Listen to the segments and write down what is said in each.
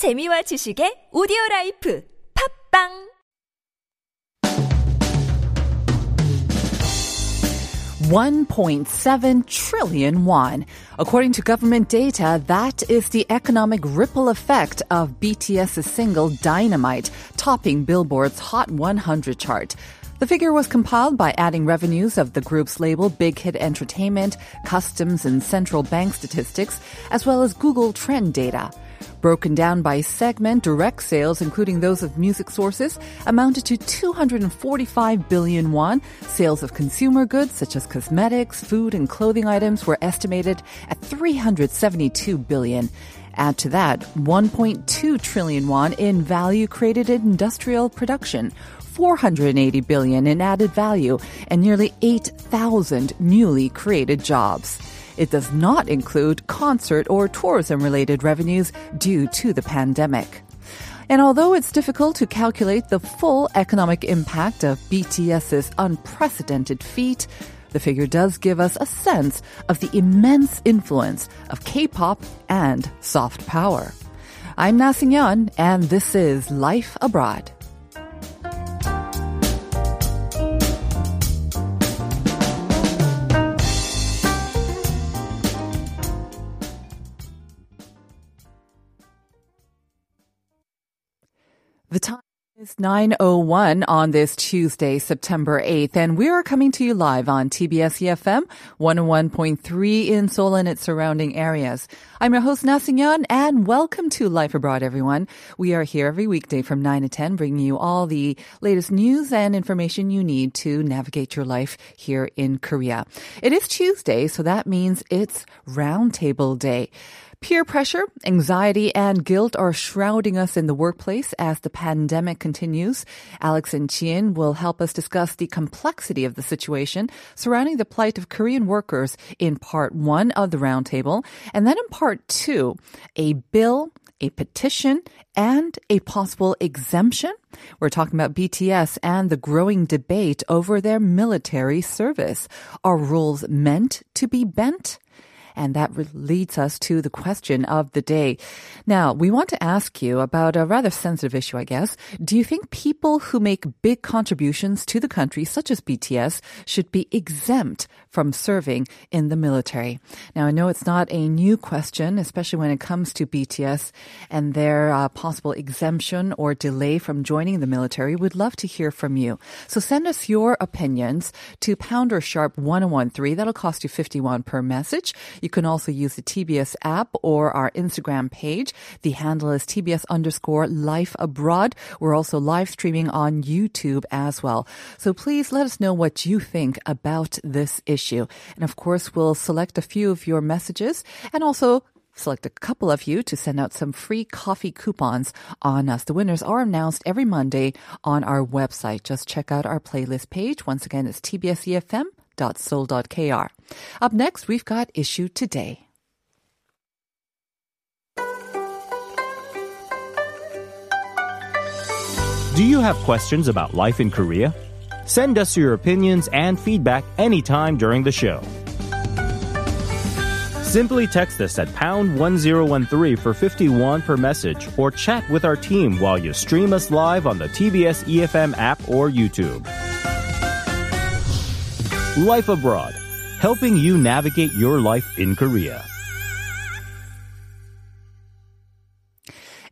재미와 지식의 오디오 라이프 팝빵 One point seven trillion won. According to government data, that is the economic ripple effect of BTS's single Dynamite, topping Billboard's Hot 100 chart. The figure was compiled by adding revenues of the group's label Big Hit Entertainment, customs and central bank statistics, as well as Google Trend data. Broken down by segment, direct sales, including those of music sources, amounted to 245 billion won. Sales of consumer goods such as cosmetics, food, and clothing items were estimated at 372 billion. Add to that 1.2 trillion won in value created in industrial production. 480 billion in added value and nearly 8,000 newly created jobs. It does not include concert or tourism related revenues due to the pandemic. And although it's difficult to calculate the full economic impact of BTS's unprecedented feat, the figure does give us a sense of the immense influence of K-pop and soft power. I'm Na Sing-yeon, and this is Life Abroad. The time is 9.01 on this Tuesday, September 8th, and we are coming to you live on TBS EFM 101.3 in Seoul and its surrounding areas. I'm your host, Nasingyan, and welcome to Life Abroad, everyone. We are here every weekday from 9 to 10, bringing you all the latest news and information you need to navigate your life here in Korea. It is Tuesday, so that means it's Roundtable Day. Peer pressure, anxiety, and guilt are shrouding us in the workplace as the pandemic continues. Alex and Chien will help us discuss the complexity of the situation surrounding the plight of Korean workers in part one of the roundtable. And then in part two, a bill a petition, and a possible exemption. We're talking about BTS and the growing debate over their military service. Are rules meant to be bent? And that leads us to the question of the day. Now, we want to ask you about a rather sensitive issue, I guess. Do you think people who make big contributions to the country, such as BTS, should be exempt from serving in the military? Now, I know it's not a new question, especially when it comes to BTS and their uh, possible exemption or delay from joining the military. We'd love to hear from you. So send us your opinions to pounder sharp 1013. That'll cost you 51 per message. You can also use the TBS app or our Instagram page. The handle is TBS underscore life abroad. We're also live streaming on YouTube as well. So please let us know what you think about this issue. And of course, we'll select a few of your messages and also select a couple of you to send out some free coffee coupons on us. The winners are announced every Monday on our website. Just check out our playlist page. Once again, it's tbsefm www.seoul.kr. Up next, we've got Issue Today. Do you have questions about life in Korea? Send us your opinions and feedback anytime during the show. Simply text us at pound 1013 for 51 per message or chat with our team while you stream us live on the TBS EFM app or YouTube. Life Abroad, helping you navigate your life in Korea.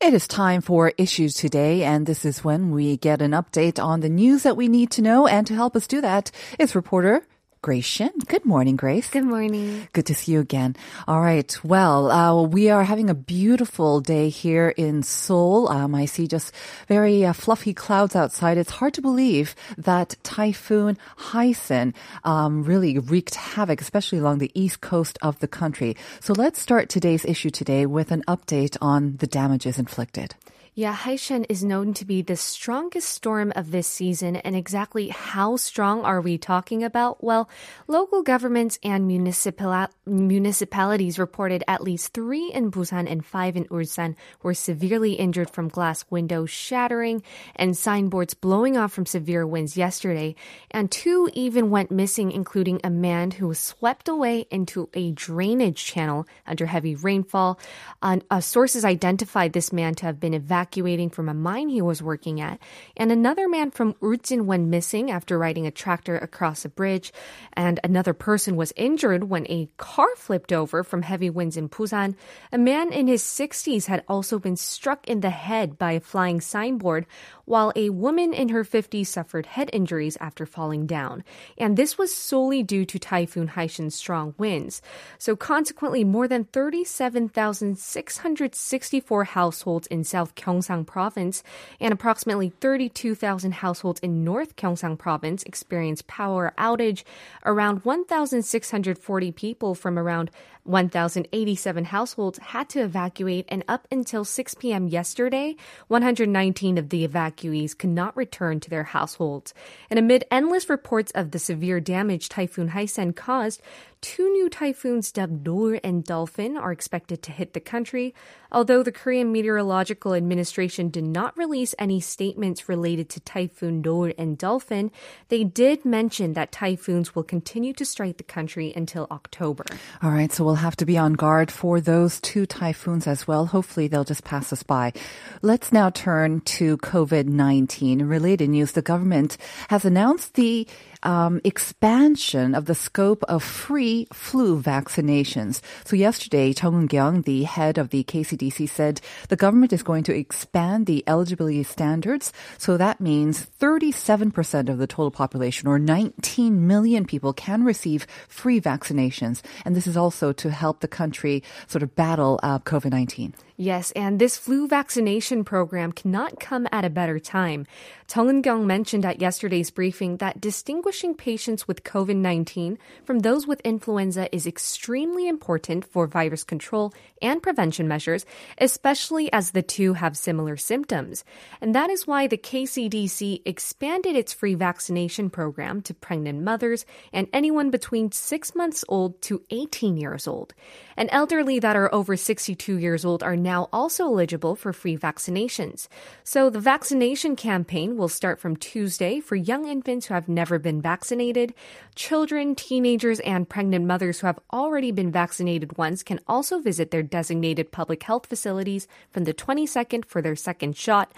It is time for Issues Today, and this is when we get an update on the news that we need to know. And to help us do that is reporter Grace Shin. Good morning, Grace. Good morning. Good to see you again. All right. Well, uh, we are having a beautiful day here in Seoul. Um, I see just very uh, fluffy clouds outside. It's hard to believe that Typhoon Haishen um, really wreaked havoc, especially along the east coast of the country. So let's start today's issue today with an update on the damages inflicted. Yeah, Haishen is known to be the strongest storm of this season. And exactly how strong are we talking about? Well, local governments and municipal- municipalities reported at least three in Busan and five in Ulsan were severely injured from glass windows shattering and signboards blowing off from severe winds yesterday. And two even went missing, including a man who was swept away into a drainage channel under heavy rainfall. Uh, uh, sources identified this man to have been evacuated evacuating from a mine he was working at, and another man from Ulsan went missing after riding a tractor across a bridge, and another person was injured when a car flipped over from heavy winds in Busan. A man in his 60s had also been struck in the head by a flying signboard, while a woman in her 50s suffered head injuries after falling down. And this was solely due to Typhoon Haishen's strong winds. So consequently, more than 37,664 households in South Gyeongsang province and approximately 32,000 households in North Gyeongsang province experienced power outage. Around 1,640 people from around 1,087 households had to evacuate, and up until 6 p.m. yesterday, 119 of the evacuees could not return to their households. And amid endless reports of the severe damage Typhoon Haishen caused, Two new typhoons dubbed Noul and Dolphin are expected to hit the country, although the Korean Meteorological Administration did not release any statements related to Typhoon Noul and Dolphin. They did mention that typhoons will continue to strike the country until October. All right, so we'll have to be on guard for those two typhoons as well. Hopefully they'll just pass us by. Let's now turn to COVID-19 related news. The government has announced the um, expansion of the scope of free flu vaccinations. So yesterday, Chung Eun-kyung, the head of the KCDC, said the government is going to expand the eligibility standards. So that means 37% of the total population, or 19 million people, can receive free vaccinations. And this is also to help the country sort of battle uh, COVID-19. Yes, and this flu vaccination program cannot come at a better time. Chung Eun-kyung mentioned at yesterday's briefing that distinguishing patients with COVID-19 from those with influenza is extremely important for virus control and prevention measures, especially as the two have similar symptoms. And that is why the KCDC expanded its free vaccination program to pregnant mothers and anyone between 6 months old to 18 years old. And elderly that are over 62 years old are now also eligible for free vaccinations. So the vaccination campaign will start from Tuesday for young infants who have never been vaccinated. Children, teenagers, and pregnant mothers who have already been vaccinated once can also visit their designated public health facilities from the 22nd for their second shot.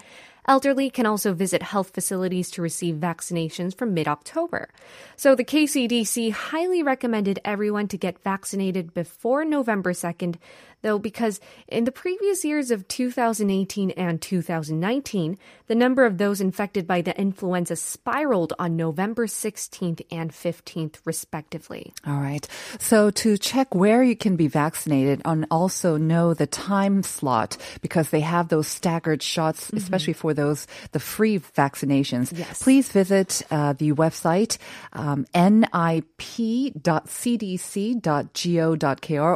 Elderly can also visit health facilities to receive vaccinations from mid October. So the KCDC highly recommended everyone to get vaccinated before November 2nd, though, because in the previous years of 2018 and 2019, the number of those infected by the influenza spiraled on November 16th and 15th, respectively. All right. So to check where you can be vaccinated and also know the time slot, because they have those staggered shots, mm-hmm. especially for those, the free vaccinations. Yes. Please visit uh, the website, um, nip.cdc.go.kr,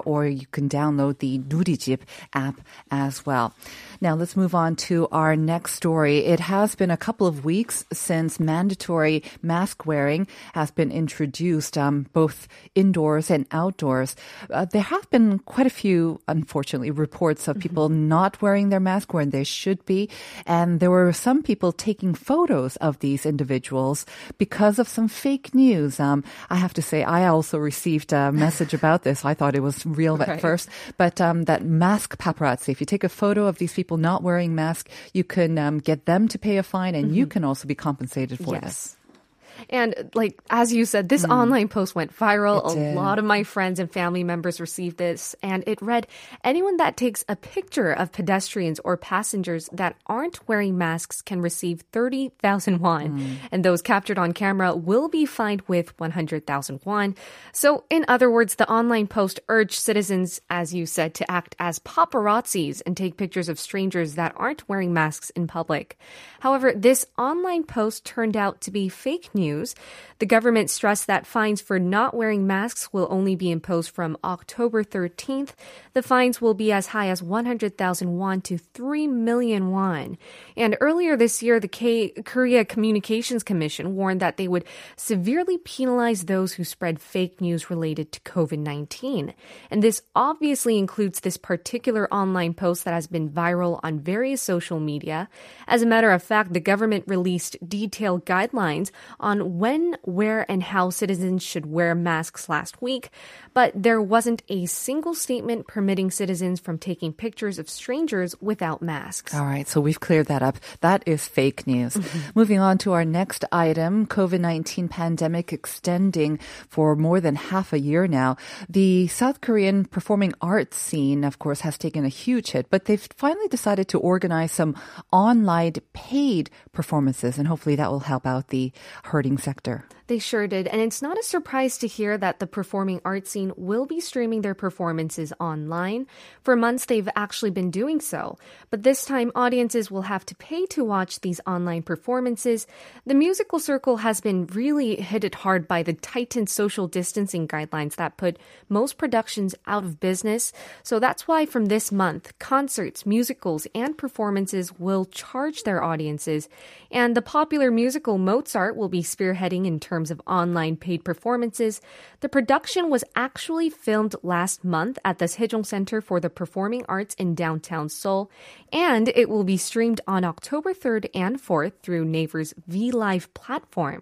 or you can download the the Chip app as well. Now let's move on to our next story. It has been a couple of weeks since mandatory mask wearing has been introduced, um, both indoors and outdoors. Uh, there have been quite a few, unfortunately, reports of mm-hmm. people mm-hmm. not wearing their mask when they should be, and there were some people taking photos of these individuals because of some fake news. Um, I have to say, I also received a message about this. I thought it was real right. at first, but uh, um, that mask paparazzi. If you take a photo of these people not wearing masks, you can um, get them to pay a fine and mm-hmm. you can also be compensated for yes. this. And like as you said, this mm. online post went viral. A lot of my friends and family members received this, and it read, "Anyone that takes a picture of pedestrians or passengers that aren't wearing masks can receive thirty thousand won, mm. and those captured on camera will be fined with one hundred thousand won." So, in other words, the online post urged citizens, as you said, to act as paparazzis and take pictures of strangers that aren't wearing masks in public. However, this online post turned out to be fake news news. The government stressed that fines for not wearing masks will only be imposed from October 13th. The fines will be as high as 100,000 won to 3 million won. And earlier this year, the K- Korea Communications Commission warned that they would severely penalize those who spread fake news related to COVID 19. And this obviously includes this particular online post that has been viral on various social media. As a matter of fact, the government released detailed guidelines on when where and how citizens should wear masks last week, but there wasn't a single statement permitting citizens from taking pictures of strangers without masks. All right, so we've cleared that up. That is fake news. Moving on to our next item, COVID-19 pandemic extending for more than half a year now. The South Korean performing arts scene, of course, has taken a huge hit, but they've finally decided to organize some online paid performances, and hopefully that will help out the hurting sector. They sure did. And it's not a surprise to hear that the performing arts scene will be streaming their performances online. For months, they've actually been doing so. But this time, audiences will have to pay to watch these online performances. The musical circle has been really hit it hard by the tightened social distancing guidelines that put most productions out of business. So that's why from this month, concerts, musicals, and performances will charge their audiences. And the popular musical Mozart will be spearheading in terms terms of online paid performances, the production was actually filmed last month at the Sejong Center for the Performing Arts in downtown Seoul, and it will be streamed on October 3rd and 4th through Naver's V Live platform.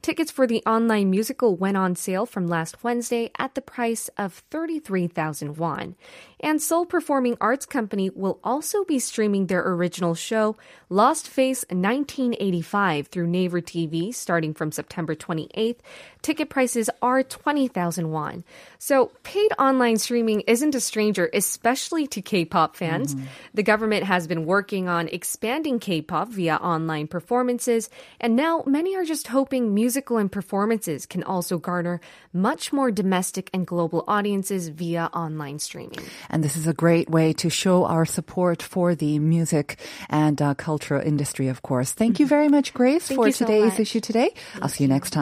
Tickets for the online musical went on sale from last Wednesday at the price of 33,000 won. And Seoul Performing Arts Company will also be streaming their original show, Lost Face 1985, through Naver TV starting from September 28th. Ticket prices are 20,000 won. So paid online streaming isn't a stranger, especially to K-pop fans. Mm-hmm. The government has been working on expanding K-pop via online performances, and now many are just hoping musical and performances can also garner much more domestic and global audiences via online streaming. And this is a great way to show our support for the music and uh, cultural industry, of course. Thank you very much, Grace, Thank for today's so issue today. Thank I'll see you next time.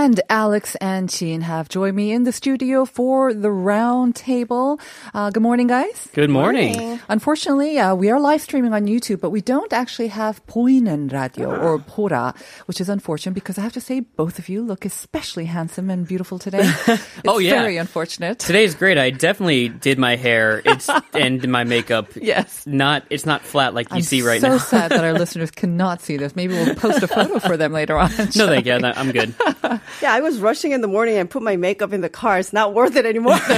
and Alex and Chin have joined me in the studio for the round table. Uh, good morning, guys. Good morning. morning. Unfortunately, uh, we are live streaming on YouTube, but we don't actually have Poinen Radio uh. or Pora, which is unfortunate because I have to say both of you look especially handsome and beautiful today. oh yeah, very unfortunate. Today is great. I definitely did my hair. It's and my makeup. Yes, not it's not flat like you I'm see right so now. So sad that our listeners cannot see this. Maybe we'll post a photo for them later on. No, thank you. I'm good. Yeah, I was rushing in the morning and put my makeup in the car. It's not worth it anymore.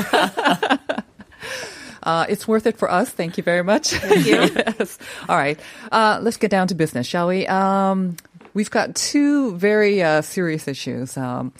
Uh, it's worth it for us. Thank you very much. Thank you. yes. All right. Uh, let's get down to business, shall we? Um, we've got two very uh, serious issues. Um,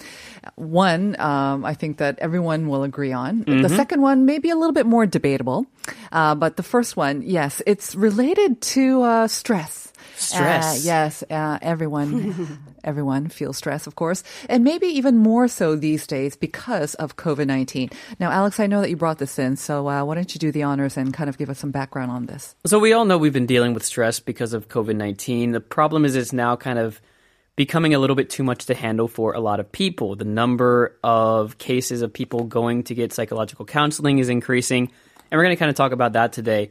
one, um, I think that everyone will agree on. Mm-hmm. The second one, maybe a little bit more debatable. Uh, but the first one, yes, it's related to uh, stress. Stress. Uh, yes, everyone everyone feels stress, of course, and maybe even more so these days because of COVID 19. Now, Alex, I know that you brought this in, so uh, why don't you do the honors and kind of give us some background on this? So, we all know we've been dealing with stress because of COVID 19. The problem is it's now kind of becoming a little bit too much to handle for a lot of people. The number of cases of people going to get psychological counseling is increasing, and we're going to kind of talk about that today.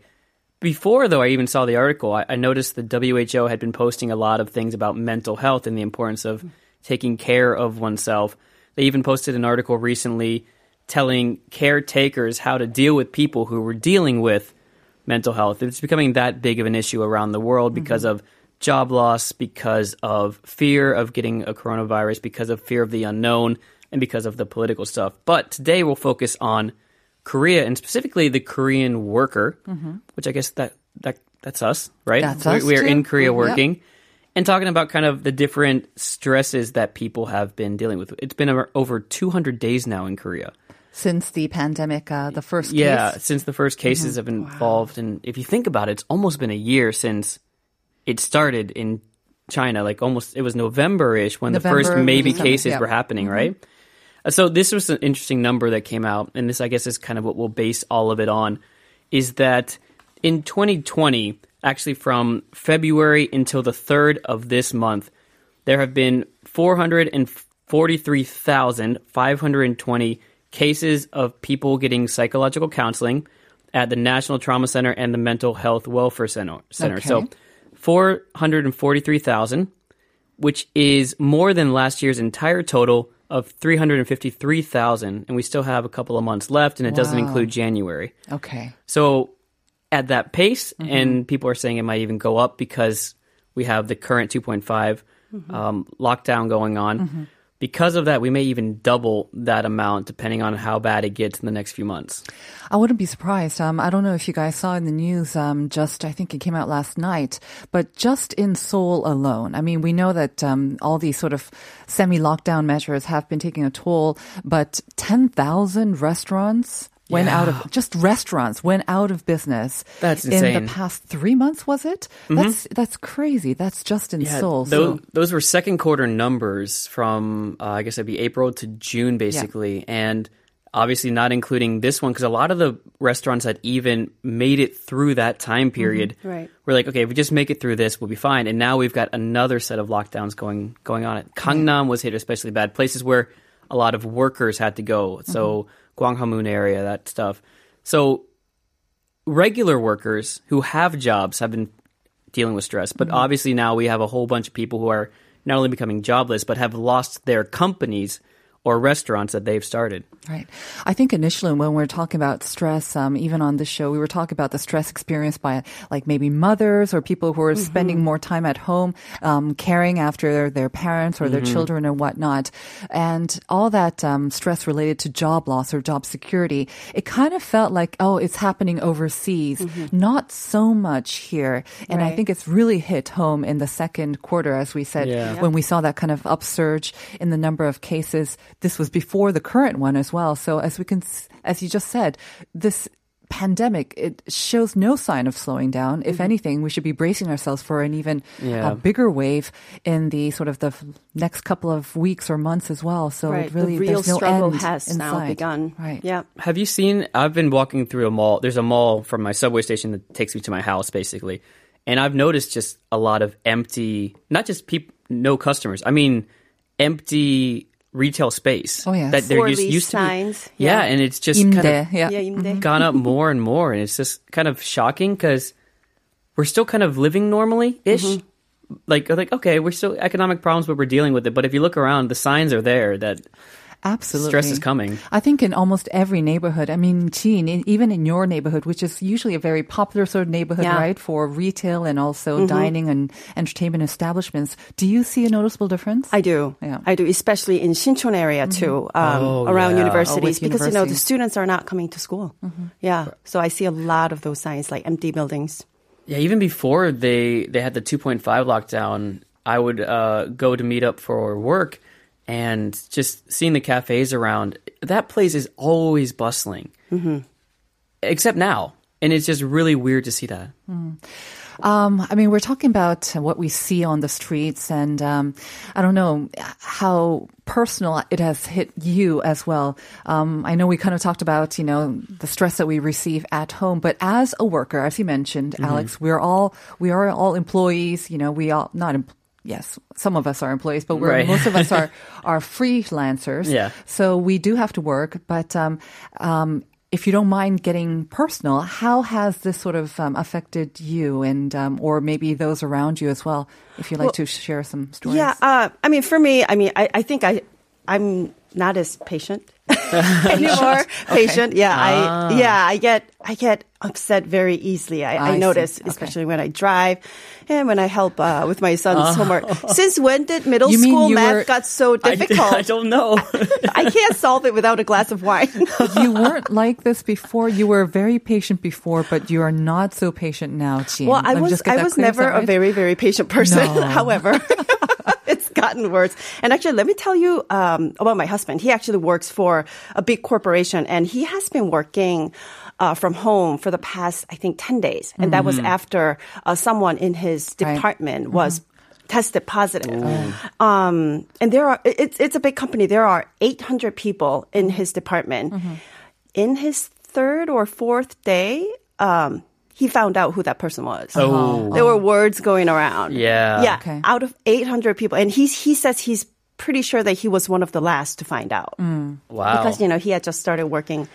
Before, though, I even saw the article, I, I, noticed the WHO had been posting a lot of things about mental health and the importance of taking care of oneself. They even posted an article recently telling caretakers how to deal with people who were dealing with mental health. It's becoming that big of an issue around the world mm-hmm. because of job loss, because of fear of getting a coronavirus, because of fear of the unknown, and because of the political stuff. But today we'll focus on Korea and specifically the Korean worker, which I guess that that that's us, right? That's we, us we are in. Korea Yep. working. And talking about kind of the different stresses that people have been dealing with. It's been over- over 200 days now in Korea. Since the pandemic, uh, the first Yeah, case. since the first cases have been involved, and if you think about it, it's almost been a year since it started in China. Like almost, it was November-ish when the first maybe December, cases yeah. were happening, right? Uh, So this was an interesting number that came out, and this I guess is kind of what we'll base all of it on, is that in 2020, actually from February until the third of this month, there have been 443,520 cases of people getting psychological counseling at the National Trauma Center and the Mental Health Welfare Center. Center. So 443,000, which is more than last year's entire total of 353,000. And we still have a couple of months left, and it doesn't include January. Okay. So at that pace, Mm-hmm. and people are saying it might even go up because we have the current 2.5 Mm-hmm. um, lockdown going on. Because of that, we may even double that amount depending on how bad it gets in the next few months. I wouldn't be surprised. Um, I don't know if you guys saw in the news, um, just, I think it came out last night, but just in Seoul alone. I mean, we know that, um, all these sort of semi-lockdown measures have been taking a toll, but 10,000 restaurants went out of, just restaurants went out of business. That's In insane. Mm-hmm. the past three months, was it? That's, that's crazy. That's just in Seoul. Those, so, those were second quarter numbers from, uh, I guess it'd be April to June, basically. And obviously not including this one, because a lot of the restaurants that even made it through that time period Right. we're like, okay, if we just make it through this, we'll be fine. And now we've got another set of lockdowns going going on. Gangnam was hit especially bad. Places where a lot of workers had to go. So Gwanghwamun area, that stuff. So regular workers who have jobs have been dealing with stress. But mm-hmm. obviously now we have a whole bunch of people who are not only becoming jobless, but have lost their companies or restaurants that they've started. Right. I think initially when we were talking about stress, um, even on this show, we were talking about the stress experienced by like maybe mothers or people who are spending more time at home, um, caring after their parents or their children or whatnot. And all that, um, stress related to job loss or job security, it kind of felt like, oh, it's happening overseas, not so much here. And I think it's really hit home in the second quarter, as we said, Yeah. when we saw that kind of upsurge in the number of cases. This was before the current one as well. So as we can, as you just said, this pandemic, it shows no sign of slowing down. If anything, we should be bracing ourselves for an even Yeah. uh, bigger wave in the sort of the f- next couple of weeks or months as well. So right. it really, the real there's no struggle end has in now sight. begun. Right. Yeah. Have you seen? I've been walking through a mall. There's a mall from my subway station that takes me to my house, basically, and I've noticed just a lot of empty, not just people, no customers. I mean, empty retail space oh, yeah, that there used, used signs. to be. Yeah. yeah. and it's just 임대, kind of yeah. Yeah, mm-hmm. gone up more and more, and it's just kind of shocking because we're still kind of living normally ish. Mm-hmm. Like, like okay, we're still economic problems, but we're dealing with it. But if you look around, the signs are there that Absolutely. stress is coming. I think in almost every neighborhood, I mean, Jean, in, even in your neighborhood, which is usually a very popular sort of neighborhood, Yeah. right, for retail and also dining and entertainment establishments, do you see a noticeable difference? I do. Yeah. I do, especially in Sinchon area too, um, Oh, around yeah. universities, Oh, with because you know the students are not coming to school. Yeah, so I see a lot of those signs, like empty buildings. Yeah, even before they they had the 2.5 lockdown, I would uh, go to meet up for work, and just seeing the cafes around, that place is always bustling. Mm-hmm. Except now, and it's just really weird to see that. Um, I mean, we're talking about what we see on the streets, and um, I don't know how personal it has hit you as well. Um, I know we kind of talked about, you know, the stress that we receive at home, but as a worker, as you mentioned, Alex, we're all we are all employees. You know, we all not. Yes, some of us are employees, but we're, Right. most of us are are freelancers. Yeah. So we do have to work, but um, um, if you don't mind getting personal, how has this sort of um, affected you and um, or maybe those around you as well? If you'd like to share some stories. Yeah, uh, I mean, for me, I mean, I, I think I, I'm not as patient anymore patient. Yeah, I yeah, I get I get upset very easily. I, I, I notice, Okay. especially when I drive and when I help uh, with my son's homework. Since when did middle school math were- got so difficult? I don't know. I can't solve it without a glass of wine. you weren't like this before. You were very patient before, but you are not so patient now, Jean. Well, I Let was I was never that a right? very very patient person. No. However, gotten worse. And actually, let me tell you um, about my husband. He actually works for a big corporation, and he has been working. Uh, from home for the past, I think, 10 days. And that was after uh, someone in his Right. department was tested positive. Um, and there are, it's, it's a big company. There are 800 people in his department. In his third or fourth day, um, he found out who that person was. Oh. oh. There were words going around. Yeah. Yeah. Okay. Out of 800 people. And he's, he says he's pretty sure that he was one of the last to find out. Mm. Wow. Because, you know, he had just started working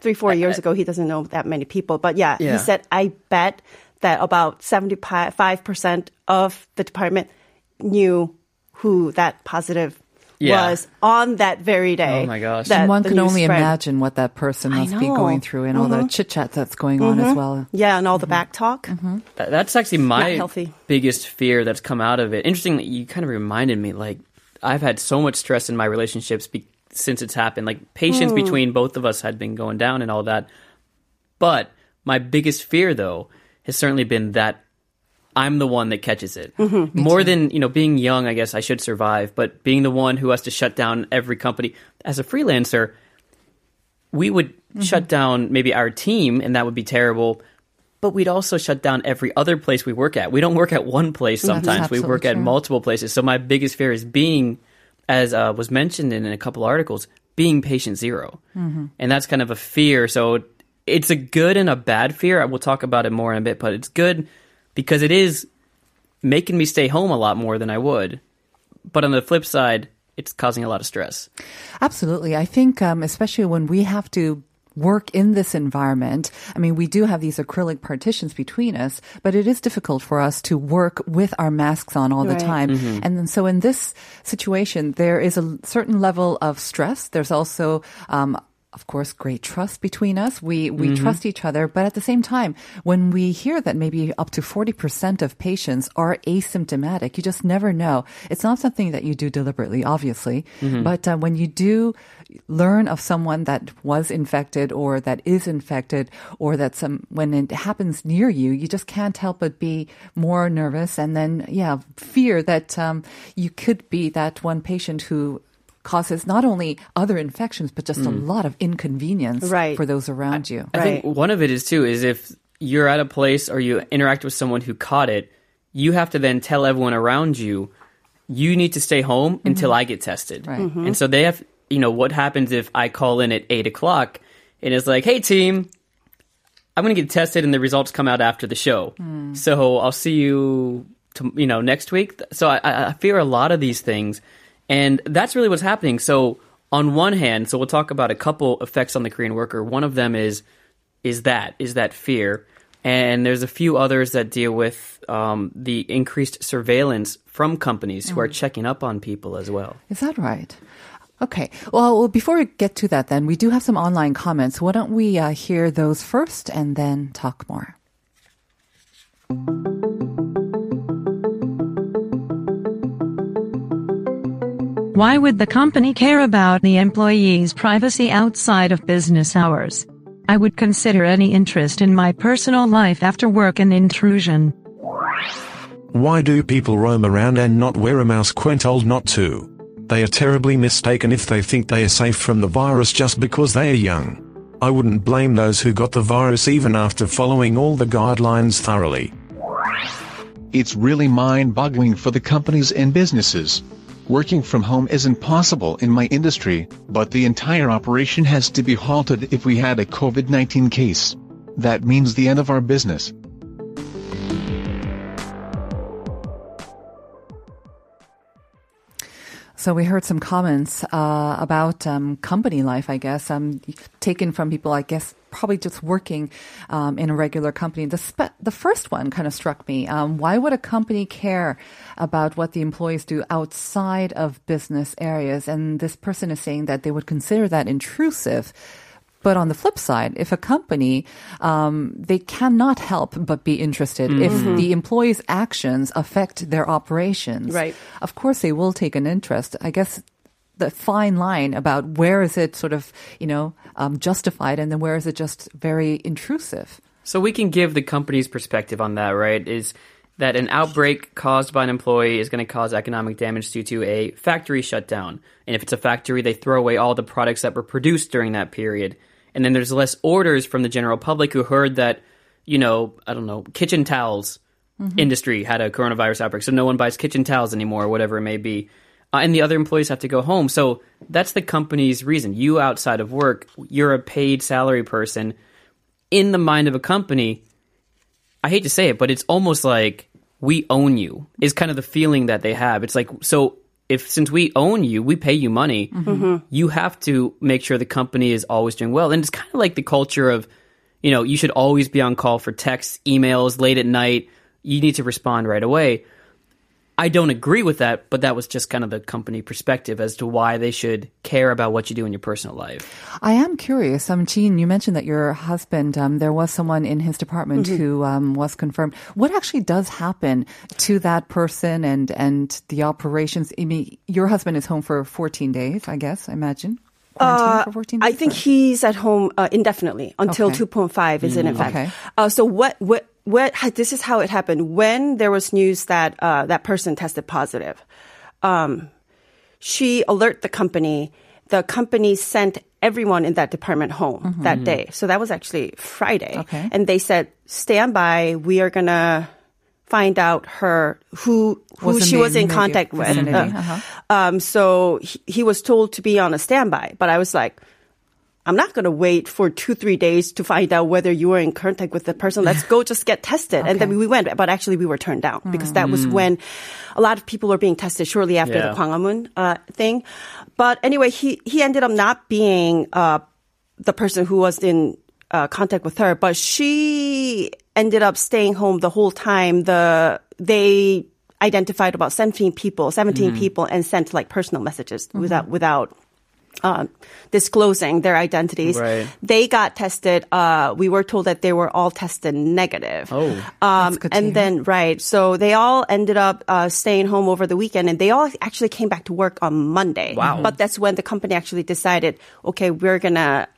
three, four years ago. He doesn't know that many people. But yeah, Yeah. he said, I bet that about 75% of the department knew who that positive Yeah. was on that very day. Oh my gosh. that And one the can only spread. imagine what that person must be going through and all the mm-hmm. chit chat that's going on as mm-hmm. well. Yeah, and all the mm-hmm. back talk. That- That's actually my healthy. biggest fear that's come out of it. Interesting that you kind of reminded me, like, I've had so much stress in my relationships be- since it's happened. Like, patience Hmm. between both of us had been going down and all that. But my biggest fear, though, has certainly been that I'm the one that catches it. Mm-hmm. More than, you know, being young, I guess I should survive, but being the one who has to shut down every company. As a freelancer, we would Mm-hmm. shut down maybe our team, and that would be terrible. But we'd also shut down every other place we work at. We don't work at one place sometimes. We work at multiple places. So my biggest fear is being, as uh, was mentioned in a couple articles, being patient 0 Mm-hmm. and that's kind of a fear. So it's a good and a bad fear. I will talk about it more in a bit, but it's good because it is making me stay home a lot more than I would. But on the flip side, it's causing a lot of stress. Absolutely. I think, um, especially when we have to work in this environment, I mean, we do have these acrylic partitions between us, but it is difficult for us to work with our masks on all the Right. time. And then, so in this situation, there is a certain level of stress. There's also, um, of course, great trust between us. We we trust each other, but at the same time, when we hear that maybe up to forty percent of patients are asymptomatic, you just never know. It's not something that you do deliberately, obviously, but uh, when you do learn of someone that was infected or that is infected or that some when it happens near you, you just can't help but be more nervous and then yeah, fear that um, you could be that one patient who causes not only other infections but just a mm. lot of inconvenience Right. for those around you. I think one of it is too is if you're at a place or you interact with someone who caught it, you have to then tell everyone around you, you need to stay home mm-hmm. until I get tested. Right. Mhm. And so they have, you know, what happens if I call in at eight o'clock and it's like, hey team, I'm going to get tested and the results come out after the show. Mm. So I'll see you, to, you know, next week. So I, I I fear a lot of these things, and that's really what's happening. So on one hand, so we'll talk about a couple effects on the Korean worker. One of them is is that is that fear, and there's a few others that deal with um, the increased surveillance from companies who are checking up on people as well. Is that right? Okay. Well, well, before we get to that, then we do have some online comments. Why don't we uh, hear those first and then talk more? Why would the company care about the employee's privacy outside of business hours? I would consider any interest in my personal life after work an intrusion. Why do people roam around and not wear a mask when told not to? They are terribly mistaken if they think they are safe from the virus just because they are young. I wouldn't blame those who got the virus even after following all the guidelines thoroughly. It's really mind-boggling for the companies and businesses. Working from home isn't possible in my industry, but the entire operation has to be halted if we had a COVID-19 case. That means the end of our business. So we heard some comments uh, about um, company life, I guess, um, taken from people, I guess, probably just working um, in a regular company. The spe- the first one kind of struck me. Um, why would a company care about what the employees do outside of business areas? And this person is saying that they would consider that intrusive. But on the flip side, if a company, um, they cannot help but be interested if the employees' actions affect their operations. Right. Of course, they will take an interest. I guess the fine line about where is it sort of, you know, um, justified and then where is it just very intrusive. So we can give the company's perspective on that, right? Is that an outbreak caused by an employee is going to cause economic damage due to a factory shutdown. And if it's a factory, they throw away all the products that were produced during that period. And then there's less orders from the general public who heard that, you know, I don't know, kitchen towels industry had a coronavirus outbreak. So no one buys kitchen towels anymore, or whatever it may be. Uh, and the other employees have to go home. So that's the company's reason. You outside of work, you're a paid salary person. In the mind of a company, I hate to say it, but it's almost like we own you is kind of the feeling that they have. It's like, so if since we own you, we pay you money, mm-hmm. Mm-hmm. you have to make sure the company is always doing well. And it's kind of like the culture of, you know, you should always be on call for texts, emails late at night. You need to respond right away. I don't agree with that, but that was just kind of the company perspective as to why they should care about what you do in your personal life. I am curious. Um, Jean, you mentioned that your husband, um, there was someone in his department who um, was confirmed. What actually does happen to that person and and the operations? I mean, your husband is home for 14 days, I guess. I imagine. Quarantine for 14 days. Uh, I think or- he's at home uh, indefinitely until Okay. 2.5 is in effect. Okay. Uh, so what what what this is how it happened when there was news that uh, that person tested positive. Um, she alert the company. The company sent everyone in that department home that day. So that was actually Friday. Okay. And they said, "Stand by. We are gonna." Find out her who who Was she was in contact with. Uh, Uh-huh. um, so he, he was told to be on a standby, but I was like, I'm not going to wait for two, three days to find out whether you were in contact with the person. Let's go just get tested. And then we went, but actually we were turned down because that was when a lot of people were being tested shortly after Yeah. the Gwanghwamun uh, thing. But anyway, he, he ended up not being uh, the person who was in uh, contact with her, but she ended up staying home the whole time. The they identified about 17 people, 17 people, and sent like personal messages without without uh, disclosing their identities. Right. They got tested. Uh, we were told that they were all tested negative. Oh. um, That's good to and hear. then right, so they all ended up uh, staying home over the weekend, and they all actually came back to work on Monday. Wow. But that's when the company actually decided, okay, we're gonna.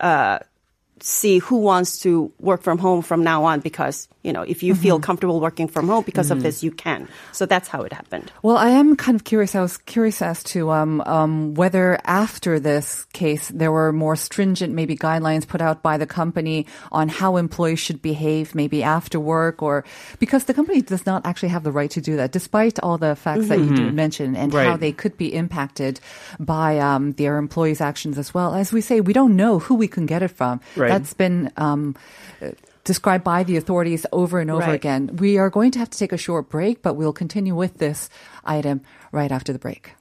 See who wants to work from home from now on because you know if you feel comfortable working from home because of this you can so that's how it happened Well, I am kind of curious. I was curious as to um, um, whether after this case there were more stringent, maybe guidelines put out by the company on how employees should behave, maybe after work, or because the company does not actually have the right to do that, despite all the facts that you did mention and how they could be impacted by um, their employees' actions as well. As we say, we don't know who we can get it from. Right. That's been. Um, described by the authorities over and over Right. again. We are going to have to take a short break, but we'll continue with this item right after the break.